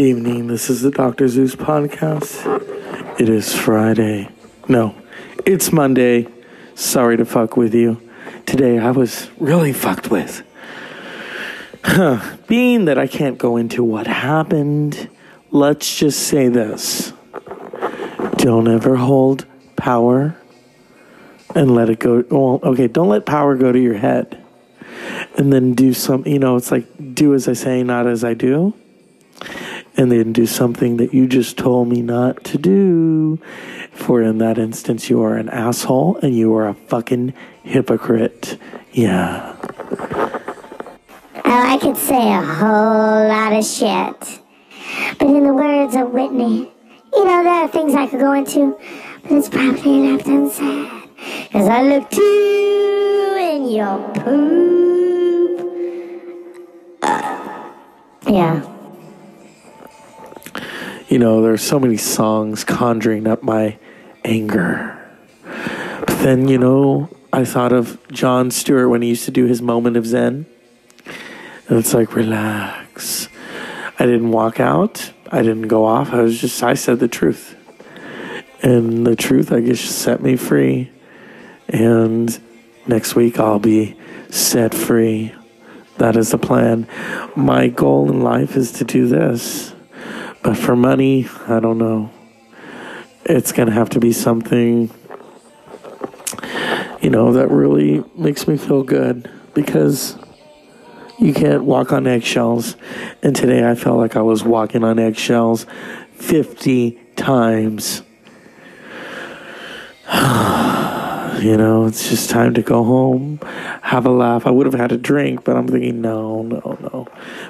Evening. This is the Dr. Zeus podcast. It is Friday. No, it's Monday. Sorry to fuck with you. Today I was really fucked with. Huh. Being that I can't go into what happened, let's just say this don't ever hold power and let it go. Well, okay, don't let power go to your head. And then do some, you know, it's like do as I say, not as I do. And then do something that you just told me not to do. For in that instance, you are an asshole and you are a fucking hypocrite. Yeah. Oh, I could say a whole lot of shit. But in the words of Whitney, you know, there are things I could go into, but it's probably left unsaid. Cause I look too in your poop. Uh, yeah. You know, there's so many songs conjuring up my anger. But then, you know, I thought of Jon Stewart when he used to do his moment of Zen. And it's like, relax. I didn't walk out. I didn't go off. I was just, I said the truth. And the truth, I guess, set me free. And next week I'll be set free. That is the plan. My goal in life is to do this. But for money, I don't know. It's going to have to be something, you know, that really makes me feel good because you can't walk on eggshells. And today I felt like I was walking on eggshells 50 times. you know, it's just time to go home, have a laugh. I would have had a drink, but I'm thinking, no, no, no,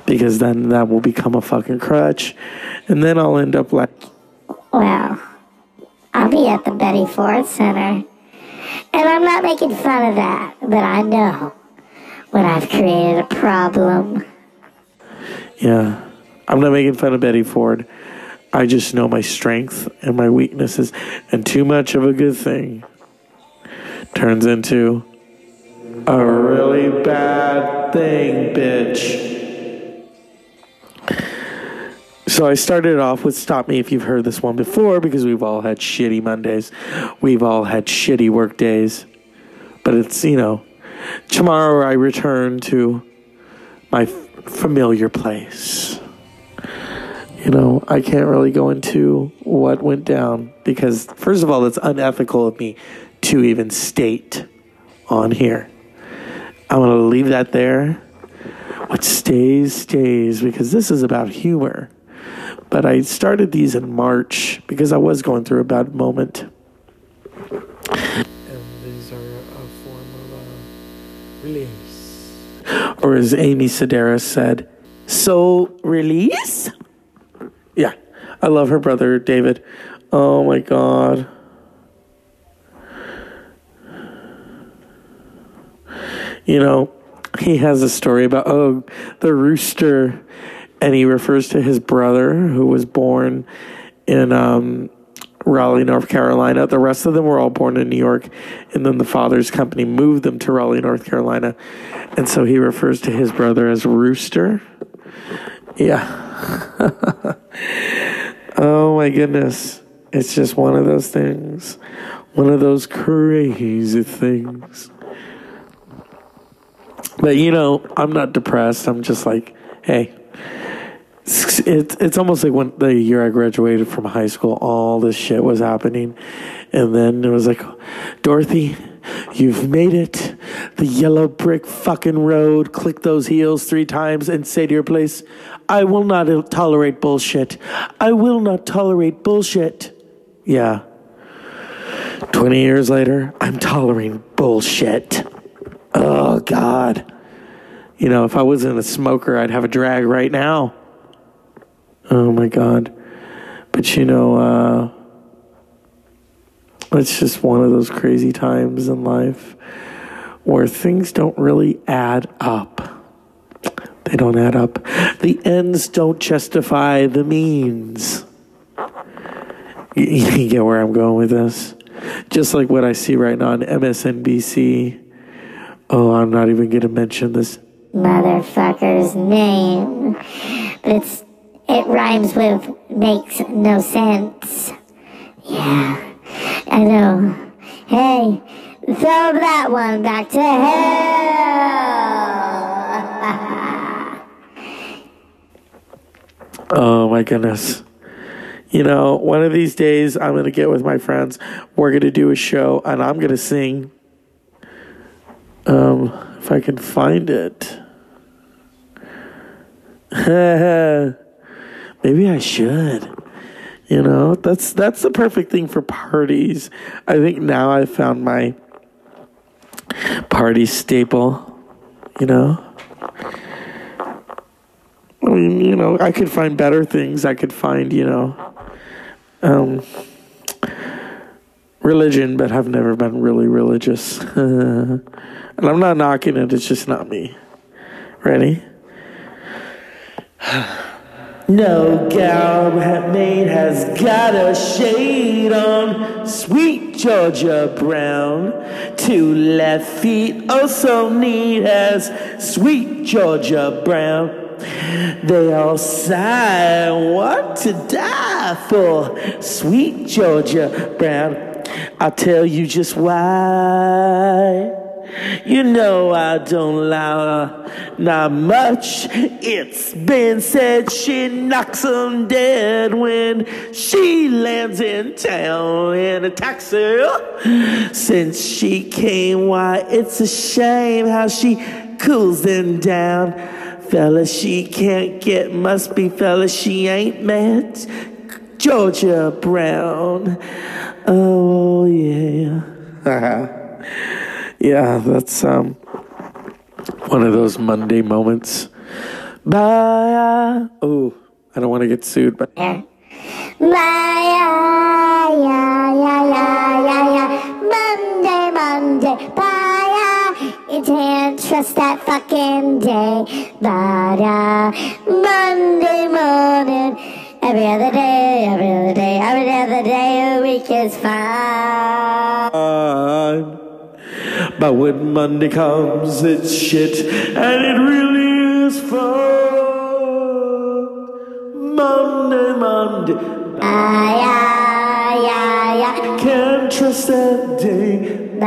because then that will become a fucking crutch, and then I'll end up like, Well, I'll be at the Betty Ford Center. And I'm not making fun of that, but I know when I've created a problem. yeah, I'm not making fun of Betty Ford. I just know my strength and my weaknesses, and too much of a good thing turns into a really bad thing, bitch. So I started off with Stop Me if you've heard this one before because we've all had shitty Mondays. We've all had shitty work days. But it's, you know, tomorrow I return to my familiar place. You know, I can't really go into what went down because, first of all, it's unethical of me to even state on here. I'm going to leave that there. What stays, stays, because this is about humor. But I started these in March because I was going through a bad moment. And these are a form of uh, release. Or as Amy Sedaris said, so release? Yeah, I love her brother, David. Oh my God. you know, he has a story about, oh, the rooster. And he refers to his brother who was born in um, Raleigh, North Carolina. The rest of them were all born in New York. And then the father's company moved them to Raleigh, North Carolina. And so he refers to his brother as Rooster. Yeah. oh my goodness. It's just one of those things. One of those crazy things. But you know, I'm not depressed. I'm just like, hey, it's, it's it's almost like when the year I graduated from high school, all this shit was happening, and then it was like, Dorothy, you've made it. The yellow brick fucking road. Click those heels three times and say to your place, I will not tolerate bullshit. I will not tolerate bullshit. Yeah. 20 years later, I'm tolerating bullshit. Oh, God. You know, if I wasn't a smoker, I'd have a drag right now. Oh, my God. But, you know, uh, it's just one of those crazy times in life where things don't really add up. They don't add up. The ends don't justify the means. You, you get where I'm going with this? Just like what I see right now on MSNBC Oh, I'm not even going to mention this motherfucker's name. But it's it rhymes with makes no sense. Yeah, I know. Hey, throw that one back to hell. Oh my goodness. You know, one of these days I'm going to get with my friends. We're going to do a show and I'm going to sing. Um, if I can find it. Maybe I should. You know, that's that's the perfect thing for parties. I think now I've found my party staple, you know? I mean, you know, I could find better things. I could find, you know, um, religion, but I've never been really religious. and I'm not knocking it, it's just not me. Ready? No gal maid has got a shade on. Sweet Georgia Brown. Two left feet, oh so neat as sweet Georgia Brown. They all sigh, what to die for, sweet Georgia Brown. I'll tell you just why. You know I don't lie, not much. It's been said she knocks 'em dead when she lands in town in a taxi. Since she came, why it's a shame how she cools them down. Fella she can't get, must be fella she ain't met. Georgia Brown. Oh yeah. Uh-huh. Yeah, that's um one of those Monday moments. Bye. Oh, I don't want to get sued, but Yeah. Maya, yeah, yeah, yeah, yeah, yeah. Monday, Monday, bye. You can't trust that fucking day. But uh, Monday morning, every other day, every other day, every other day, a week is fine. But when Monday comes, it's shit, and it really is fun. Monday, Monday, Ah, yeah, yeah, yeah. can't trust that day. Ah,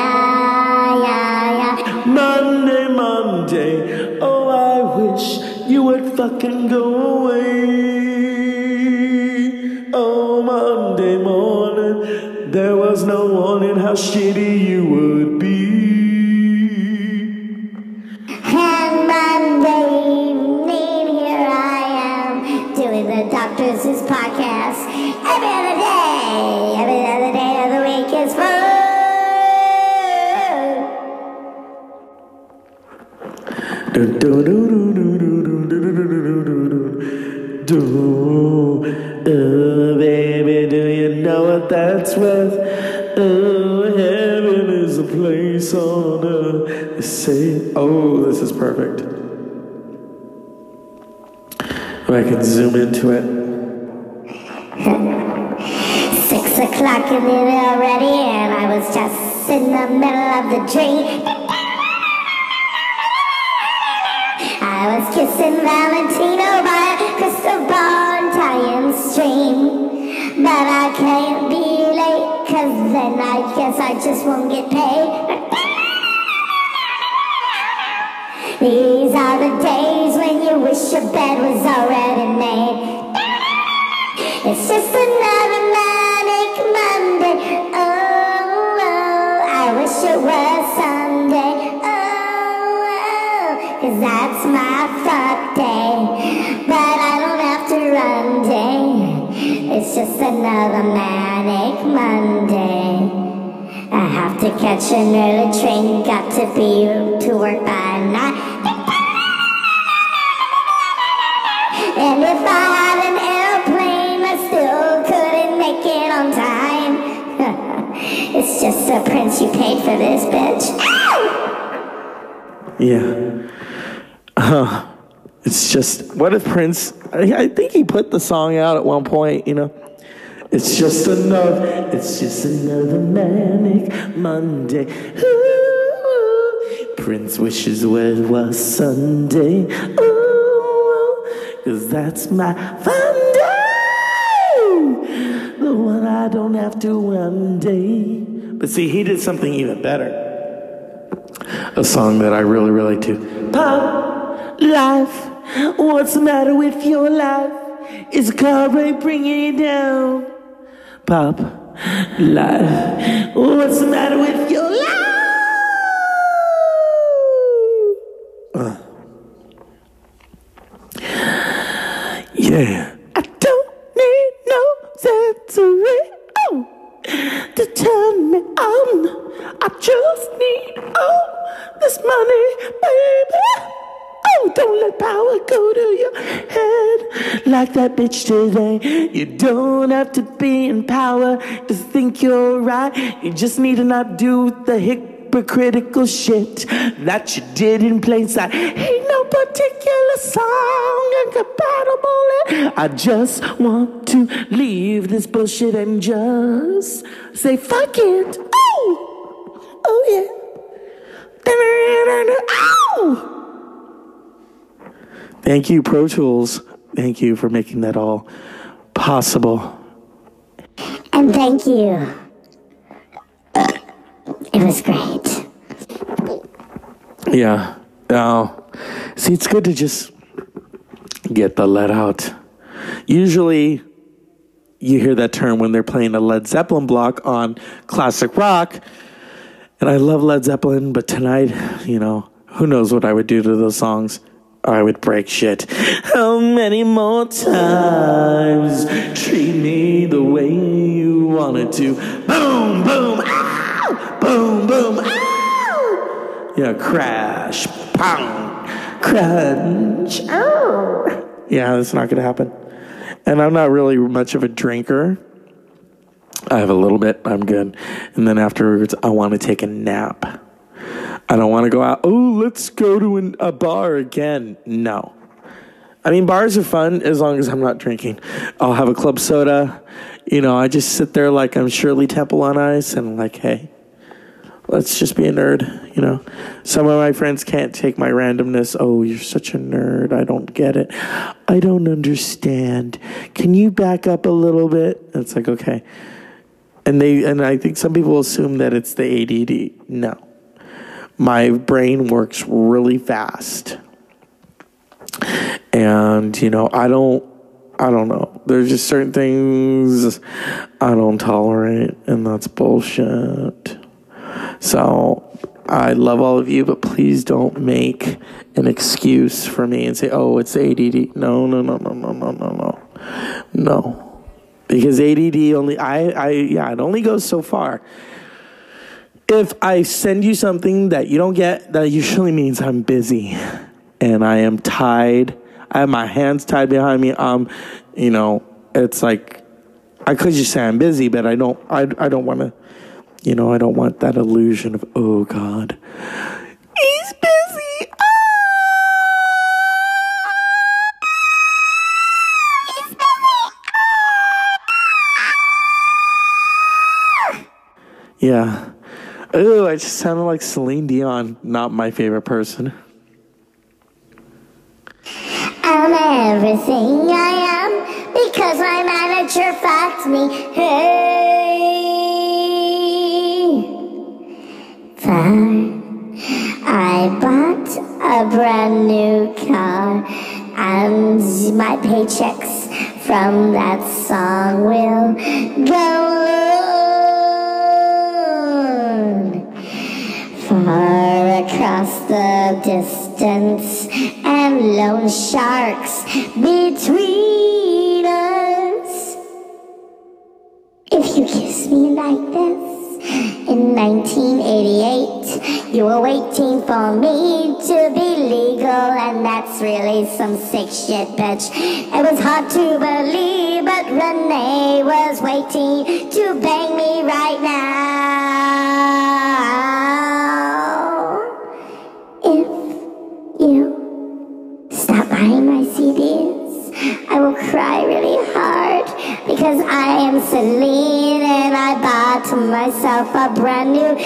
yeah, yeah, yeah. Monday, Monday, oh, I wish you would fucking go away. Oh, Monday morning, there was no warning how shitty you would Can zoom into it. Six o'clock in the already, and I was just in the middle of the dream. I was kissing Valentino by a crystal Italian stream. But I can't be late, cause then I guess I just won't get paid. These are the days when wish your bed was already made. It's just another manic Monday. Oh, oh, I wish it was Sunday. Oh, oh, cause that's my fuck day. But I don't have to run day. It's just another manic Monday. I have to catch an early train, got to be to work by nine. A prince you paid for this, bitch. Ow! Yeah. Uh, it's just, what if Prince, I, I think he put the song out at one point, you know? It's just another, it's just another manic Monday. Ooh, Prince wishes it was Sunday. Ooh, Cause that's my fun day. The one I don't have to one day. But see, he did something even better. A song that I really relate to. Pop life. What's the matter with your life? Is brake bringing you down? Pop life. What's the matter with your life? Uh. Yeah. Need all oh, this money, baby. Oh, don't let power go to your head like that bitch today. You don't have to be in power to think you're right. You just need to not do the hypocritical shit that you did in plain sight. Ain't no particular song incompatible. I just want to leave this bullshit and just say fuck it. Oh, oh yeah. Ow! Thank you, Pro Tools. Thank you for making that all possible. And thank you. It was great. Yeah. Now, see, it's good to just get the let out. Usually, you hear that term when they're playing a Led Zeppelin block on classic rock. And I love Led Zeppelin, but tonight, you know, who knows what I would do to those songs. I would break shit. How many more times treat me the way you wanted to? Boom, boom, ow! Boom, boom, ow! Yeah, crash, pound, crunch, ow! Yeah, that's not gonna happen. And I'm not really much of a drinker. I have a little bit, I'm good. And then afterwards, I want to take a nap. I don't want to go out. Oh, let's go to an, a bar again. No. I mean, bars are fun as long as I'm not drinking. I'll have a club soda. You know, I just sit there like I'm Shirley Temple on ice and like, hey, let's just be a nerd. You know, some of my friends can't take my randomness. Oh, you're such a nerd. I don't get it. I don't understand. Can you back up a little bit? It's like, okay. And they, and I think some people assume that it's the ADD. No my brain works really fast. And, you know, I don't I don't know. There's just certain things I don't tolerate, and that's bullshit. So I love all of you, but please don't make an excuse for me and say, oh, it's ADD. No, no, no, no, no, no, no, no. No. Because ADD only, I, I, yeah, it only goes so far if I send you something that you don't get, that usually means I'm busy and I am tied. I have my hands tied behind me. Um, you know, it's like I could just say I'm busy, but I don't. I I don't want to. You know, I don't want that illusion of oh God, Yeah. Ooh, I just sounded like Celine Dion. Not my favorite person. I'm everything I am because my manager fucked me. Hey. I bought a brand new car, and my paychecks from that song will go sharks between us. If you kiss me like this in 1988, you were waiting for me to be legal, and that's really some sick shit, bitch. It was hard to believe, but Renee was waiting to bang me right now. Buying my CDs. I will cry really hard because I am Celine and I bought myself a brand new.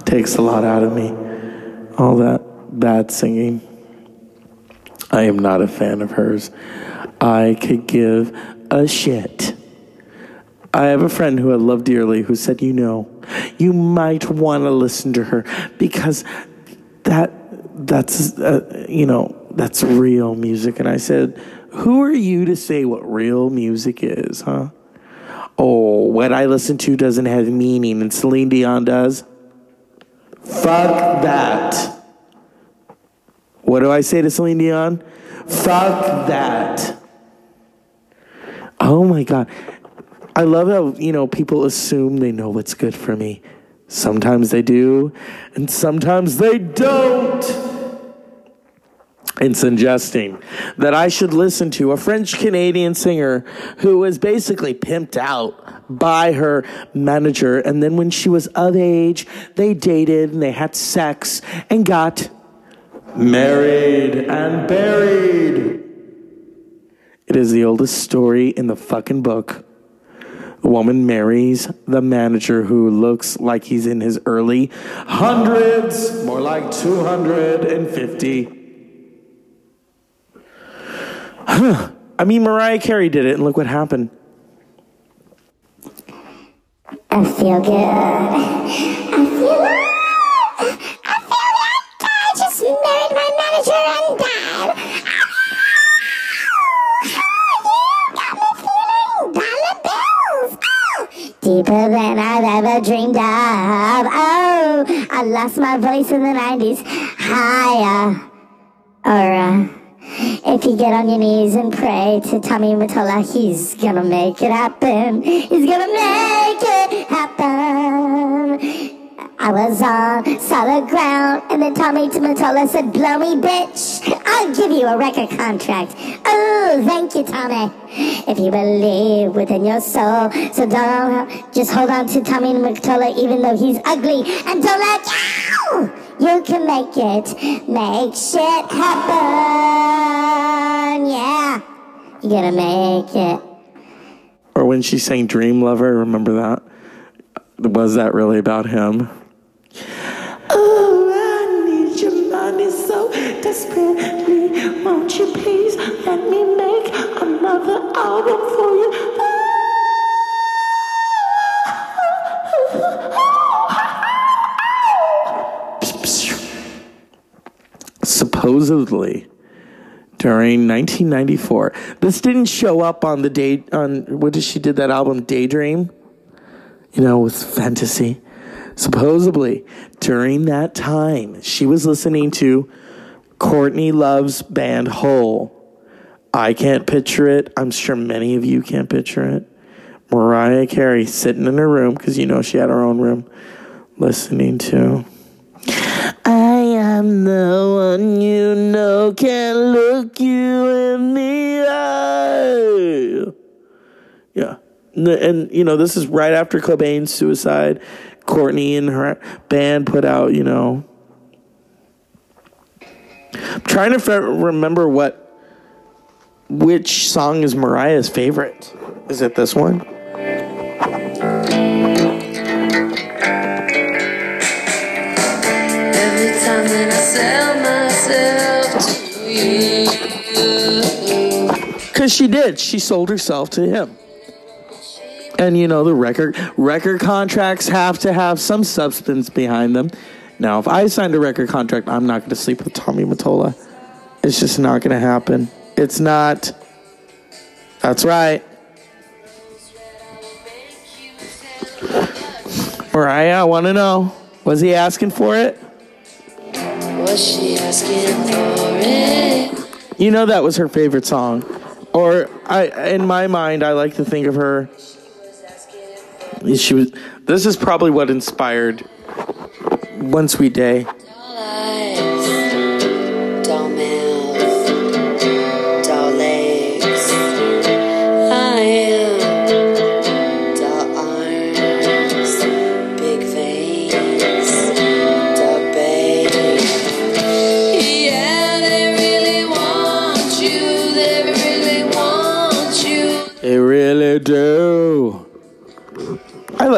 takes a lot out of me. All that bad singing. I am not a fan of hers. I could give a shit. I have a friend who I love dearly who said, you know, you might want to listen to her because that that's uh, you know that's real music. And I said, who are you to say what real music is, huh? Oh, what I listen to doesn't have meaning, and Celine Dion does. Fuck that. What do I say to Celine Dion? Fuck that. Oh my God. I love how, you know, people assume they know what's good for me. Sometimes they do, and sometimes they don't. And suggesting that I should listen to a French Canadian singer who was basically pimped out by her manager. And then when she was of age, they dated and they had sex and got married and buried. It is the oldest story in the fucking book. Woman marries the manager who looks like he's in his early hundreds, more like 250. Huh. I mean, Mariah Carey did it, and look what happened. I feel good. Deeper than I've ever dreamed of. Oh, I lost my voice in the 90s. Higher. Or, uh, if you get on your knees and pray to Tommy Mottola, he's gonna make it happen. He's gonna make it happen. I was on solid ground, and then Tommy Mottola said, Blow me, bitch. I'll give you a record contract. Oh, thank you, Tommy. If you believe within your soul, so don't just hold on to Tommy Mottola, even though he's ugly, and don't let go. You can make it. Make shit happen. Yeah. You gotta make it. Or when she sang Dream Lover, remember that? Was that really about him? Album for you? Supposedly, during 1994, this didn't show up on the day on what did she did that album Daydream? You know, with fantasy. Supposedly, during that time, she was listening to Courtney Love's band Hole. I can't picture it. I'm sure many of you can't picture it. Mariah Carey sitting in her room, because you know she had her own room, listening to. I am the one you know can look you in the eye. Yeah. And, and, you know, this is right after Cobain's suicide. Courtney and her band put out, you know. I'm trying to remember what which song is Mariah's favorite. Is it this one? Every time that I sell myself to you. Cuz she did. She sold herself to him. And you know the record record contracts have to have some substance behind them. Now, if I signed a record contract, I'm not going to sleep with Tommy Mottola. It's just not going to happen. It's not. That's right. Mariah, I want to know. Was he asking for it? Was she asking for it? You know that was her favorite song. Or I in my mind I like to think of her she was this is probably what inspired One Sweet Day.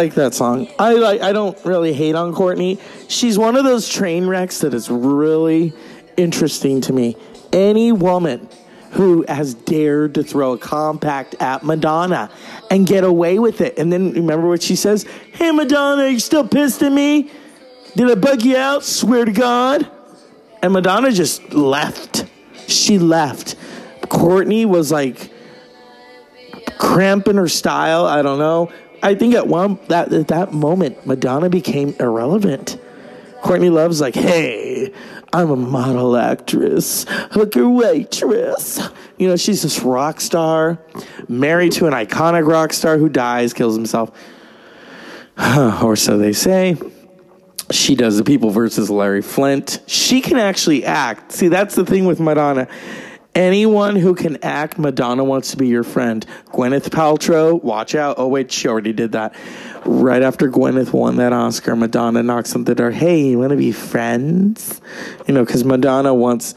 Like that song. I like. I don't really hate on Courtney. She's one of those train wrecks that is really interesting to me. Any woman who has dared to throw a compact at Madonna and get away with it, and then remember what she says? Hey, Madonna, you still pissed at me? Did I bug you out? Swear to God. And Madonna just left. She left. Courtney was like cramping her style. I don't know. I think at one that at that moment, Madonna became irrelevant. Courtney Love's like, hey, I'm a model actress, hooker waitress. You know, she's this rock star, married to an iconic rock star who dies, kills himself. or so they say. She does the people versus Larry Flynt. She can actually act. See, that's the thing with Madonna. Anyone who can act, Madonna wants to be your friend. Gwyneth Paltrow, watch out. Oh, wait, she already did that. Right after Gwyneth won that Oscar, Madonna knocks on the door. Hey, you want to be friends? You know, because Madonna wants,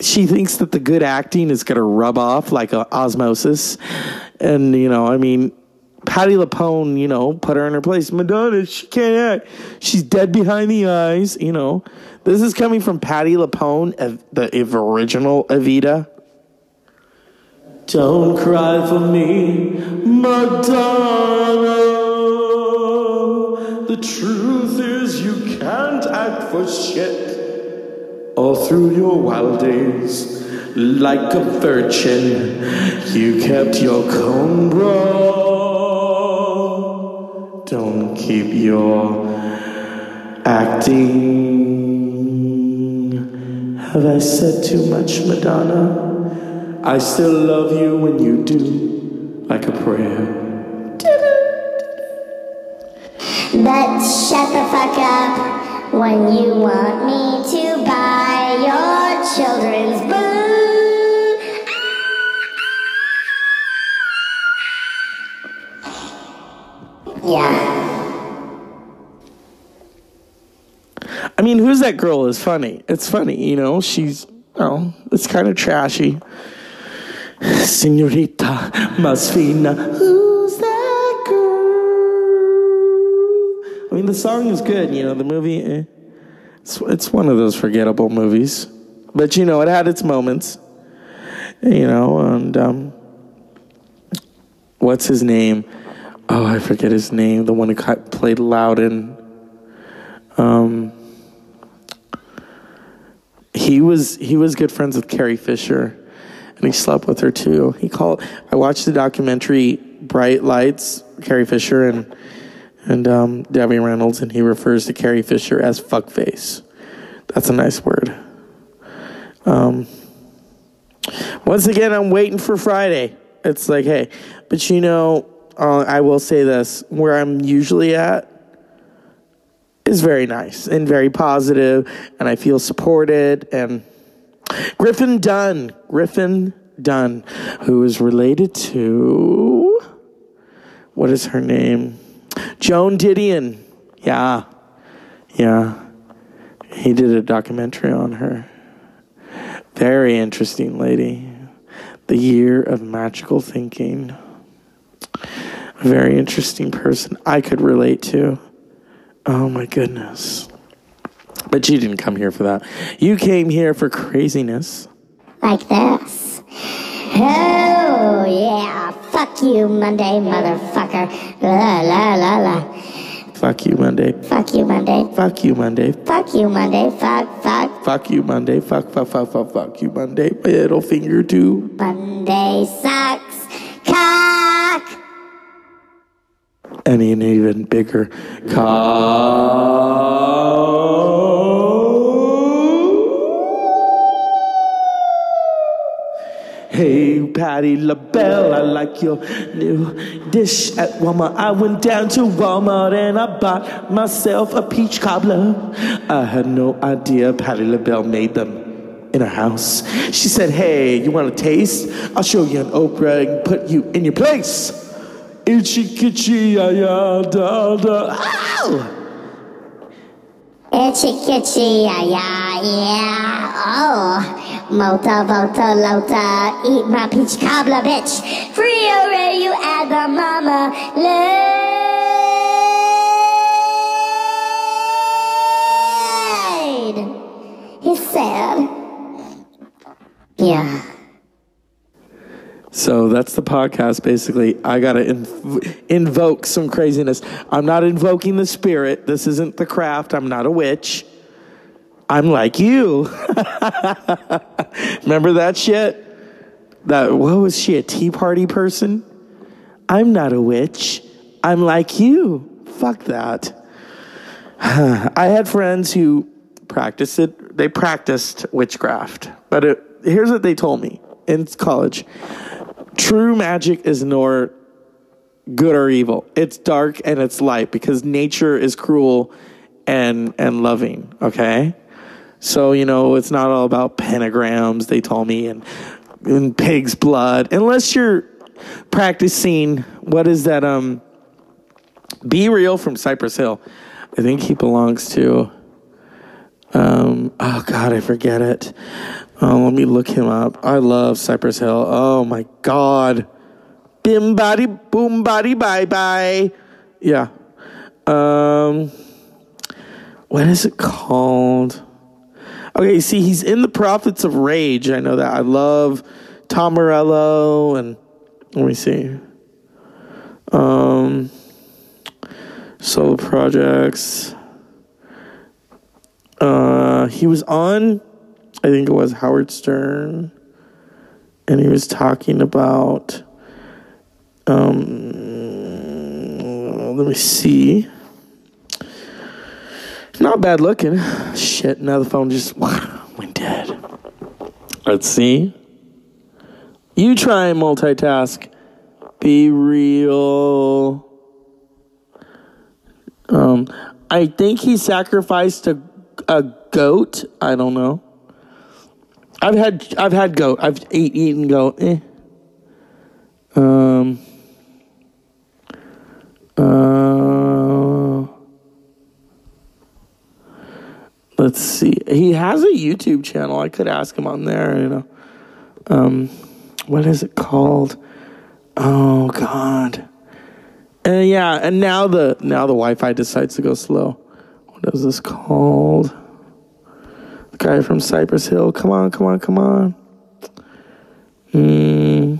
she thinks that the good acting is going to rub off like osmosis. And, you know, I mean, Patti LuPone, you know, put her in her place. Madonna, she can't act. She's dead behind the eyes, you know. This is coming from Patti LuPone, the original Evita. Don't cry for me, Madonna. The truth is, you can't act for shit. All through your wild days, like a virgin, you kept your comb bra. Don't keep your acting. Have I said too much, Madonna? I still love you when you do, like a prayer. But shut the fuck up when you want me to buy your children's boo. Yeah. I mean, who's that girl is funny. It's funny, you know. She's, oh, it's kind of trashy. Senorita Masfina, who's that girl? I mean, the song is good, you know. The movie, eh, it's, it's one of those forgettable movies, but you know, it had its moments, you know. And um, what's his name? Oh, I forget his name. The one who played Loudon. Um, he was he was good friends with Carrie Fisher, and he slept with her too. He called. I watched the documentary Bright Lights, Carrie Fisher and and um, Debbie Reynolds, and he refers to Carrie Fisher as fuckface. That's a nice word. Um, once again, I'm waiting for Friday. It's like, hey, but you know, uh, I will say this: where I'm usually at is very nice and very positive, and I feel supported. And Griffin Dunne, Griffin Dunne, who is related to what is her name? Joan Didion. Yeah, yeah. He did a documentary on her. Very interesting lady. The Year of Magical Thinking. Very interesting person I could relate to. Oh my goodness. But you didn't come here for that. You came here for craziness. Like this. Oh, yeah. Fuck you, Monday, motherfucker. La, la, la, la. Fuck you, Monday. Fuck you, Monday. Fuck you, Monday. Fuck you, Monday. Fuck, fuck. Fuck you, Monday. Fuck, fuck, fuck, fuck, fuck you, Monday. Middle finger too. Monday sucks. And an even bigger cow. Hey, Patti LaBelle, I like your new dish at Walmart. I went down to Walmart and I bought myself a peach cobbler. I had no idea Patti LaBelle made them in her house. She said, Hey, you want a taste? I'll show you an Oprah and put you in your place. Itchy kitchy ya ya da da. Ow! ichi, kitchy ya ya yeah. Oh, mota vota lota. Eat my peach cobbler, bitch. Free array you add mama. Laid. He said, Yeah. So that's the podcast. Basically, I gotta inv- invoke some craziness. I'm not invoking the spirit. This isn't the craft. I'm not a witch. I'm like you. Remember that shit? That what was she? A tea party person? I'm not a witch. I'm like you. Fuck that. I had friends who practiced it. They practiced witchcraft, but it, here's what they told me in college true magic is nor good or evil. It's dark and it's light because nature is cruel and and loving, okay? So, you know, it's not all about pentagrams, they told me, and, and pig's blood. Unless you're practicing what is that um B-Real from Cypress Hill. I think he belongs to um oh god, I forget it. Oh, let me look him up. I love Cypress Hill. Oh my god. Bim body boom body bye bye. Yeah. Um what is it called? Okay, see, he's in the Prophets of Rage. I know that. I love Tom Morello and let me see. Um solo projects. Uh he was on I think it was Howard Stern, and he was talking about. Um, let me see. Not bad looking. Shit, now the phone just went dead. Let's see. You try and multitask. B-Real. Um, I think he sacrificed a, a goat. I don't know. I've had I've had goat. I've ate, eaten goat. Eh. Um. Uh. Let's see. He has a YouTube channel. I could ask him on there. You know. Um. What is it called? Oh God. And uh, yeah, and now the now the Wi-Fi decides to go slow. What is this called? The guy from Cypress Hill. Come on, come on, come on. Hmm.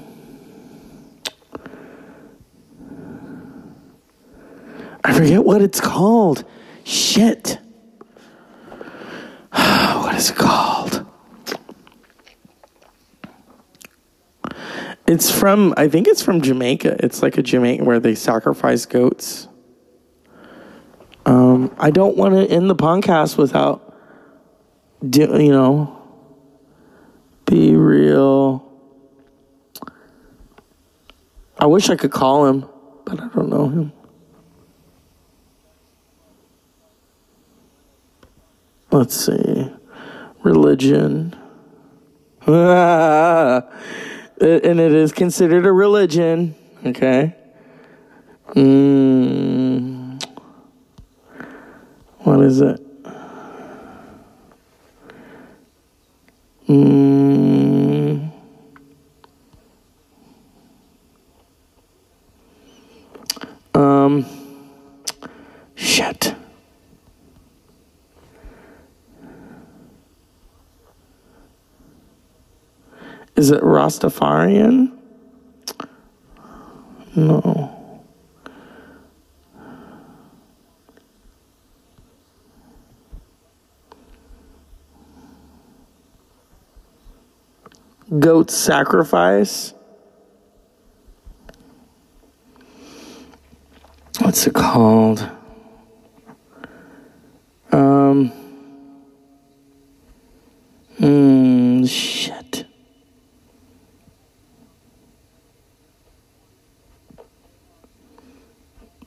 I forget what it's called. Shit. what is it called? It's from, I think it's from Jamaica. It's like a Jamaica where they sacrifice goats. Um, I don't want to end the podcast without do, you know, be real. I wish I could call him, but I don't know him. Let's see. Religion. and it is considered a religion. Okay. Mm. What is it? Mm. Um, shit. Is it Rastafarian? No. Goat sacrifice. What's it called? Um. Hmm. Shit.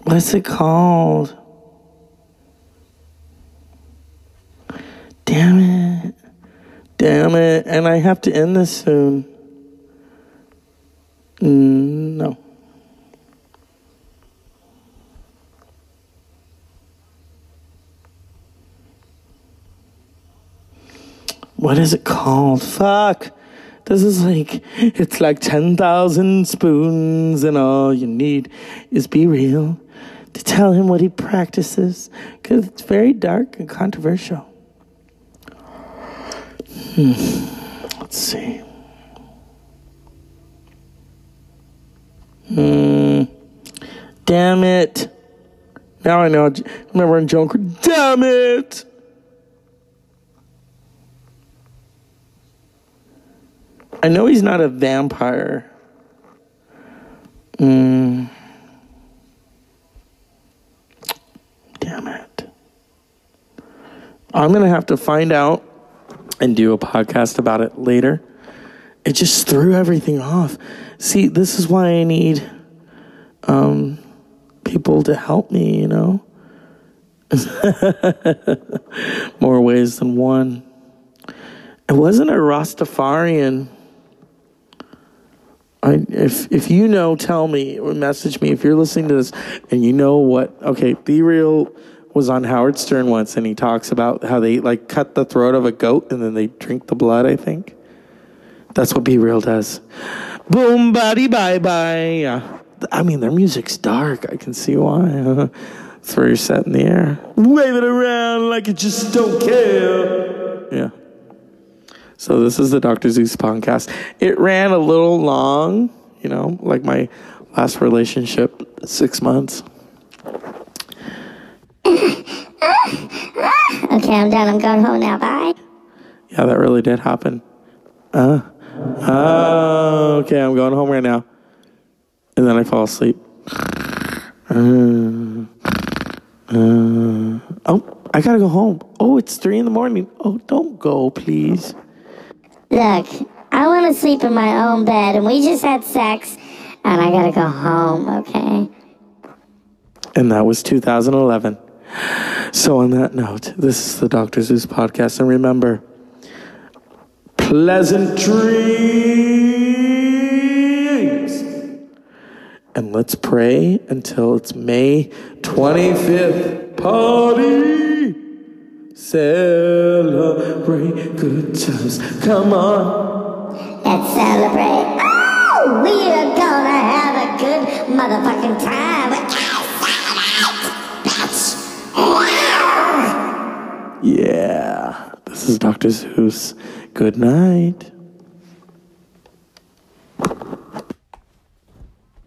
What's it called? Damn it. Damn it. And I have to end this soon. Mm, no. What is it called? Fuck. This is like, it's like 10,000 spoons, and all you need is B-Real to tell him what he practices, because it's very dark and controversial. Let's see. Hmm. Damn it. Now I know. Remember in Joker? Damn it. I know he's not a vampire. Hmm. Damn it. I'm going to have to find out and do a podcast about it later. It just threw everything off. See, this is why I need um, people to help me, you know? More ways than one. It wasn't a Rastafarian. I, if if you know, tell me or message me if you're listening to this and you know what. Okay, B-Real was on Howard Stern once, and he talks about how they like cut the throat of a goat and then they drink the blood. I think that's what B-Real does. Boom, body, bye, bye. I mean, their music's dark. I can see why. Throw your set in the air, wave it around like you just don't care. Yeah. So this is the Dr. Zeus podcast. It ran a little long, you know, like my last relationship, six months. Okay, I'm done. I'm going home now. Bye. Yeah, that really did happen. Uh, uh, okay, I'm going home right now. And then I fall asleep. Uh, uh, oh, I gotta go home. Oh, it's three in the morning. Oh, don't go, please. Look, I want to sleep in my own bed, and we just had sex, and I gotta go home, okay? And that was 2011. So, on that note, this is the Dr. Zeus podcast. And remember, pleasant dreams. And let's pray until it's May 25th. Party! Celebrate good times. Come on. Let's celebrate. Oh, we are gonna have a good motherfucking time. Is Dr. Zeus. Good night.